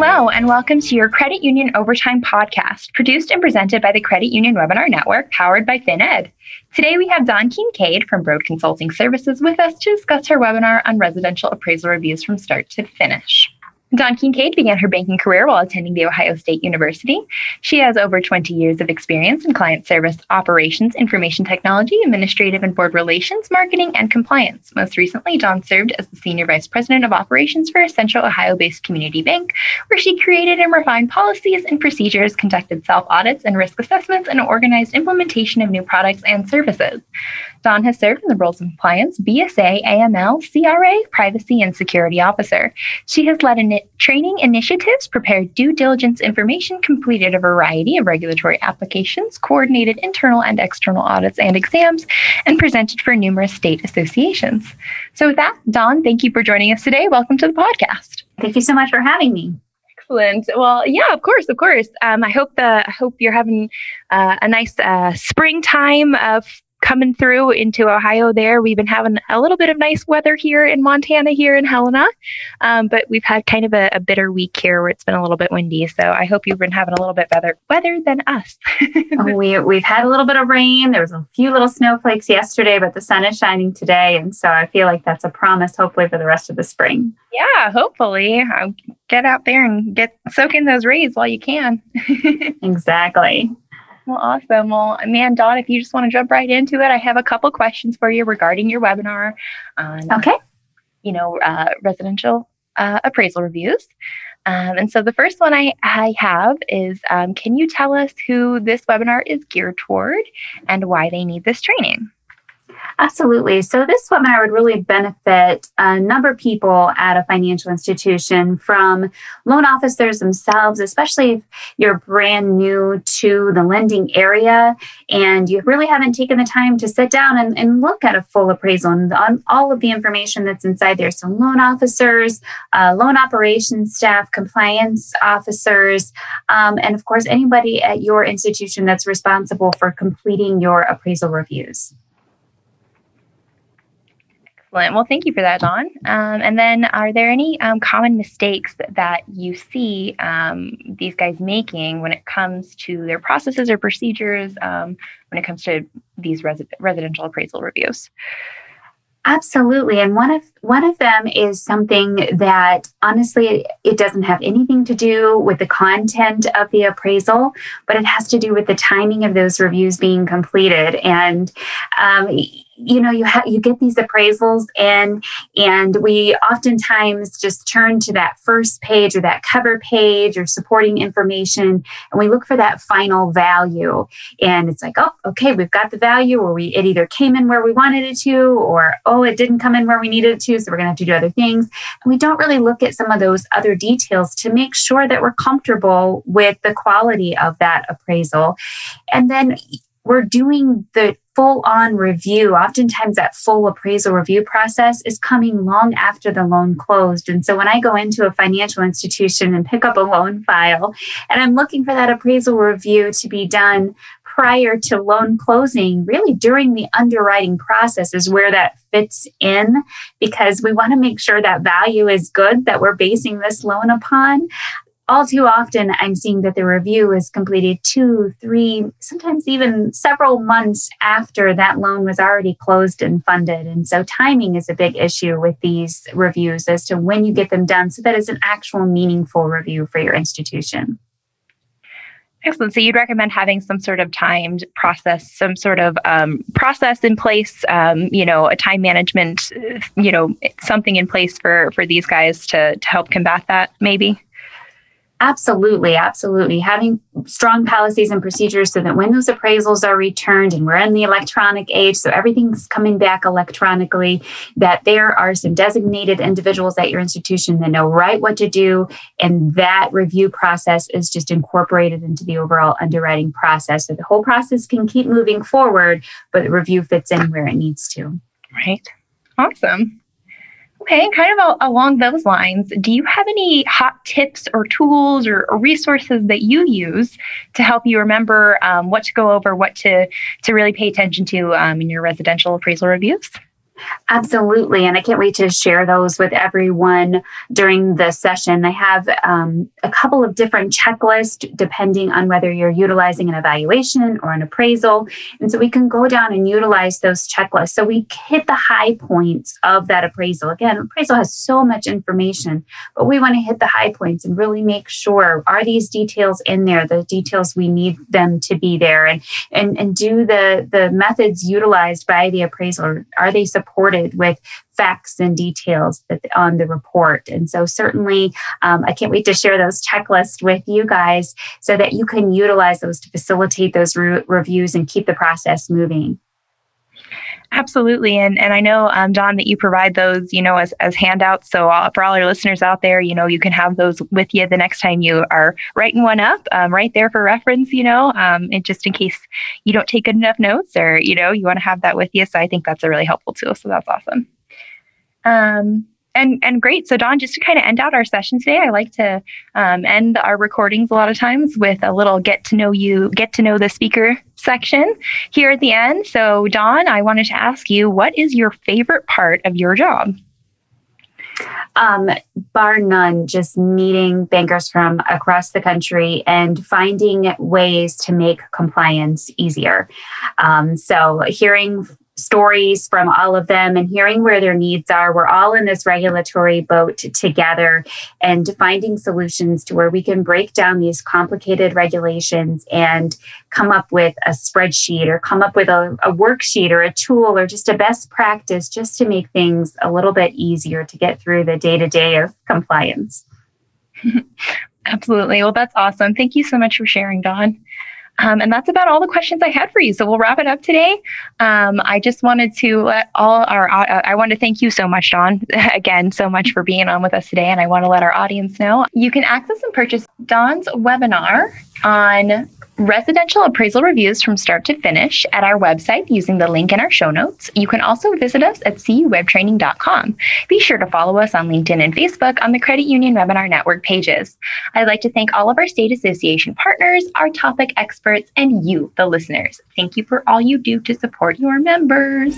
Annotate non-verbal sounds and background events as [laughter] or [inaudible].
Hello, and welcome to your Credit Union Overtime podcast, produced and presented by the Credit Union Webinar Network, powered by FinEd. Today, we have Dawn Kincaid from Brode Consulting Services with us to discuss her webinar on residential appraisal reviews from start to finish. Dawn Kincaid began her banking career while attending The Ohio State University. She has over 20 years of experience in client service, operations, information technology, administrative and board relations, marketing, and compliance. Most recently, Dawn served as the Senior Vice President of Operations for a Central Ohio based community bank, where she created and refined policies and procedures, conducted self audits and risk assessments, and organized implementation of new products and services. Dawn has served in the roles of compliance, BSA, AML, CRA, privacy, and security officer. She has led in training initiatives, prepared due diligence information, completed a variety of regulatory applications, coordinated internal and external audits and exams, and presented for numerous state associations. So, with that, Dawn, thank you for joining us today. Welcome to the podcast. Thank you so much for having me. Excellent. Well, yeah, of course, of course. Um, I hope the I hope you're having uh, a nice uh, springtime of coming through into Ohio there. We've been having a little bit of nice weather here in Montana, here in Helena, um, but we've had kind of a, a, bitter week here where it's been a little bit windy. So I hope you've been having a little bit better weather than us. oh, [laughs] [laughs] we, we've had a little bit of rain. There was a few little snowflakes yesterday, but the sun is shining today. And so I feel like that's a promise, hopefully, for the rest of the spring. Yeah, hopefully. I'll get out there and get soak in those rays while you can. [laughs] exactly. Well, awesome. Well, man, Dawn, if you just want to jump right into it, I have a couple questions for you regarding your webinar on, okay. you know, uh, residential uh, appraisal reviews. Um, and so the first one I, I have is um, Can you tell us who this webinar is geared toward and why they need this training? Absolutely. So, this webinar would really benefit a number of people at a financial institution from loan officers themselves, especially if you're brand new to the lending area and you really haven't taken the time to sit down and, and look at a full appraisal and on all of the information that's inside there. So, loan officers, uh, loan operations staff, compliance officers, um, and of course, anybody at your institution that's responsible for completing your appraisal reviews. Excellent. Well, thank you for that, Dawn. Um, and then, are there any um, common mistakes that you see um, these guys making when it comes to their processes or procedures um, when it comes to these res- residential appraisal reviews? Absolutely. And one of one of them is something that honestly it doesn't have anything to do with the content of the appraisal, but it has to do with the timing of those reviews being completed. And um, you know you have you get these appraisals in and we oftentimes just turn to that first page or that cover page or supporting information and we look for that final value. And it's like oh okay we've got the value or we it either came in where we wanted it to or oh it didn't come in where we needed it to so we're going to have to do other things. And we don't really look at some of those other details to make sure that we're comfortable with the quality of that appraisal. And then we're doing the full on review. Oftentimes, that full appraisal review process is coming long after the loan closed. And so, when I go into a financial institution and pick up a loan file and I'm looking for that appraisal review to be done prior to loan closing, really during the underwriting process, is where that fits in because we want to make sure that value is good that we're basing this loan upon all too often I'm seeing that the review is completed two, three, sometimes even several months after that loan was already closed and funded. And so timing is a big issue with these reviews as to when you get them done so that it's an actual meaningful review for your institution. Excellent. So you'd recommend having some sort of timed process, some sort of um, process in place, um, you know, a time management, you know, something in place for for these guys to to help combat that, maybe. Absolutely, absolutely. Having strong policies and procedures so that when those appraisals are returned and we're in the electronic age, so everything's coming back electronically, that there are some designated individuals at your institution that know right what to do. And that review process is just incorporated into the overall underwriting process. So the whole process can keep moving forward, but the review fits in where it needs to. Right. Awesome. Okay, kind of along those lines, do you have any hot tips or tools or, or resources that you use to help you remember um, what to go over, what to to really pay attention to um, in your residential appraisal reviews? Absolutely. And I can't wait to share those with everyone during the session. I have um, a couple of different checklists depending on whether you're utilizing an evaluation or an appraisal. And so we can go down and utilize those checklists. So we hit the high points of that appraisal. Again, appraisal has so much information, but we want to hit the high points and really make sure are these details in there, the details we need them to be there, and and, and do the, the methods utilized by the appraisal, are they supported? Supported with facts and details on the report. And so, certainly, um, I can't wait to share those checklists with you guys so that you can utilize those to facilitate those re- reviews and keep the process moving. Absolutely, and and I know, um, Dawn, that you provide those, you know, as as handouts. So uh, for all your listeners out there, you know, you can have those with you the next time you are writing one up, um, right there for reference. You know, um, and just in case you don't take good enough notes, or you know, you want to have that with you. So I think that's a really helpful tool. So that's awesome. Um, and and great. So Dawn, just to kind of end out our session today, I like to um, end our recordings a lot of times with a little get to know you, get to know the speaker section here at the end. So Dawn, I wanted to ask you, what is your favorite part of your job? Um, bar none, just meeting bankers from across the country and finding ways to make compliance easier. Um, so, hearing stories from all of them and hearing where their needs are. We're all in this regulatory boat together and finding solutions to where we can break down these complicated regulations and come up with a spreadsheet or come up with a, a worksheet or a tool or just a best practice just to make things a little bit easier to get through the day to day of compliance. [laughs] Absolutely. Well, that's awesome. Thank you so much for sharing, Dawn. Um, and that's about all the questions I had for you. So we'll wrap it up today. Um, I just wanted to let all our, uh, I want to thank you so much, Dawn, [laughs] again, so much for being on with us today. And I want to let our audience know you can access and purchase Dawn's webinar on residential appraisal reviews from start to finish at our website using the link in our show notes. You can also visit us at cuwebtraining.com. Be sure to follow us on LinkedIn and Facebook on the Credit Union Webinar Network pages. I'd like to thank all of our state association partners, our topic experts, and you, the listeners. Thank you for all you do to support your members.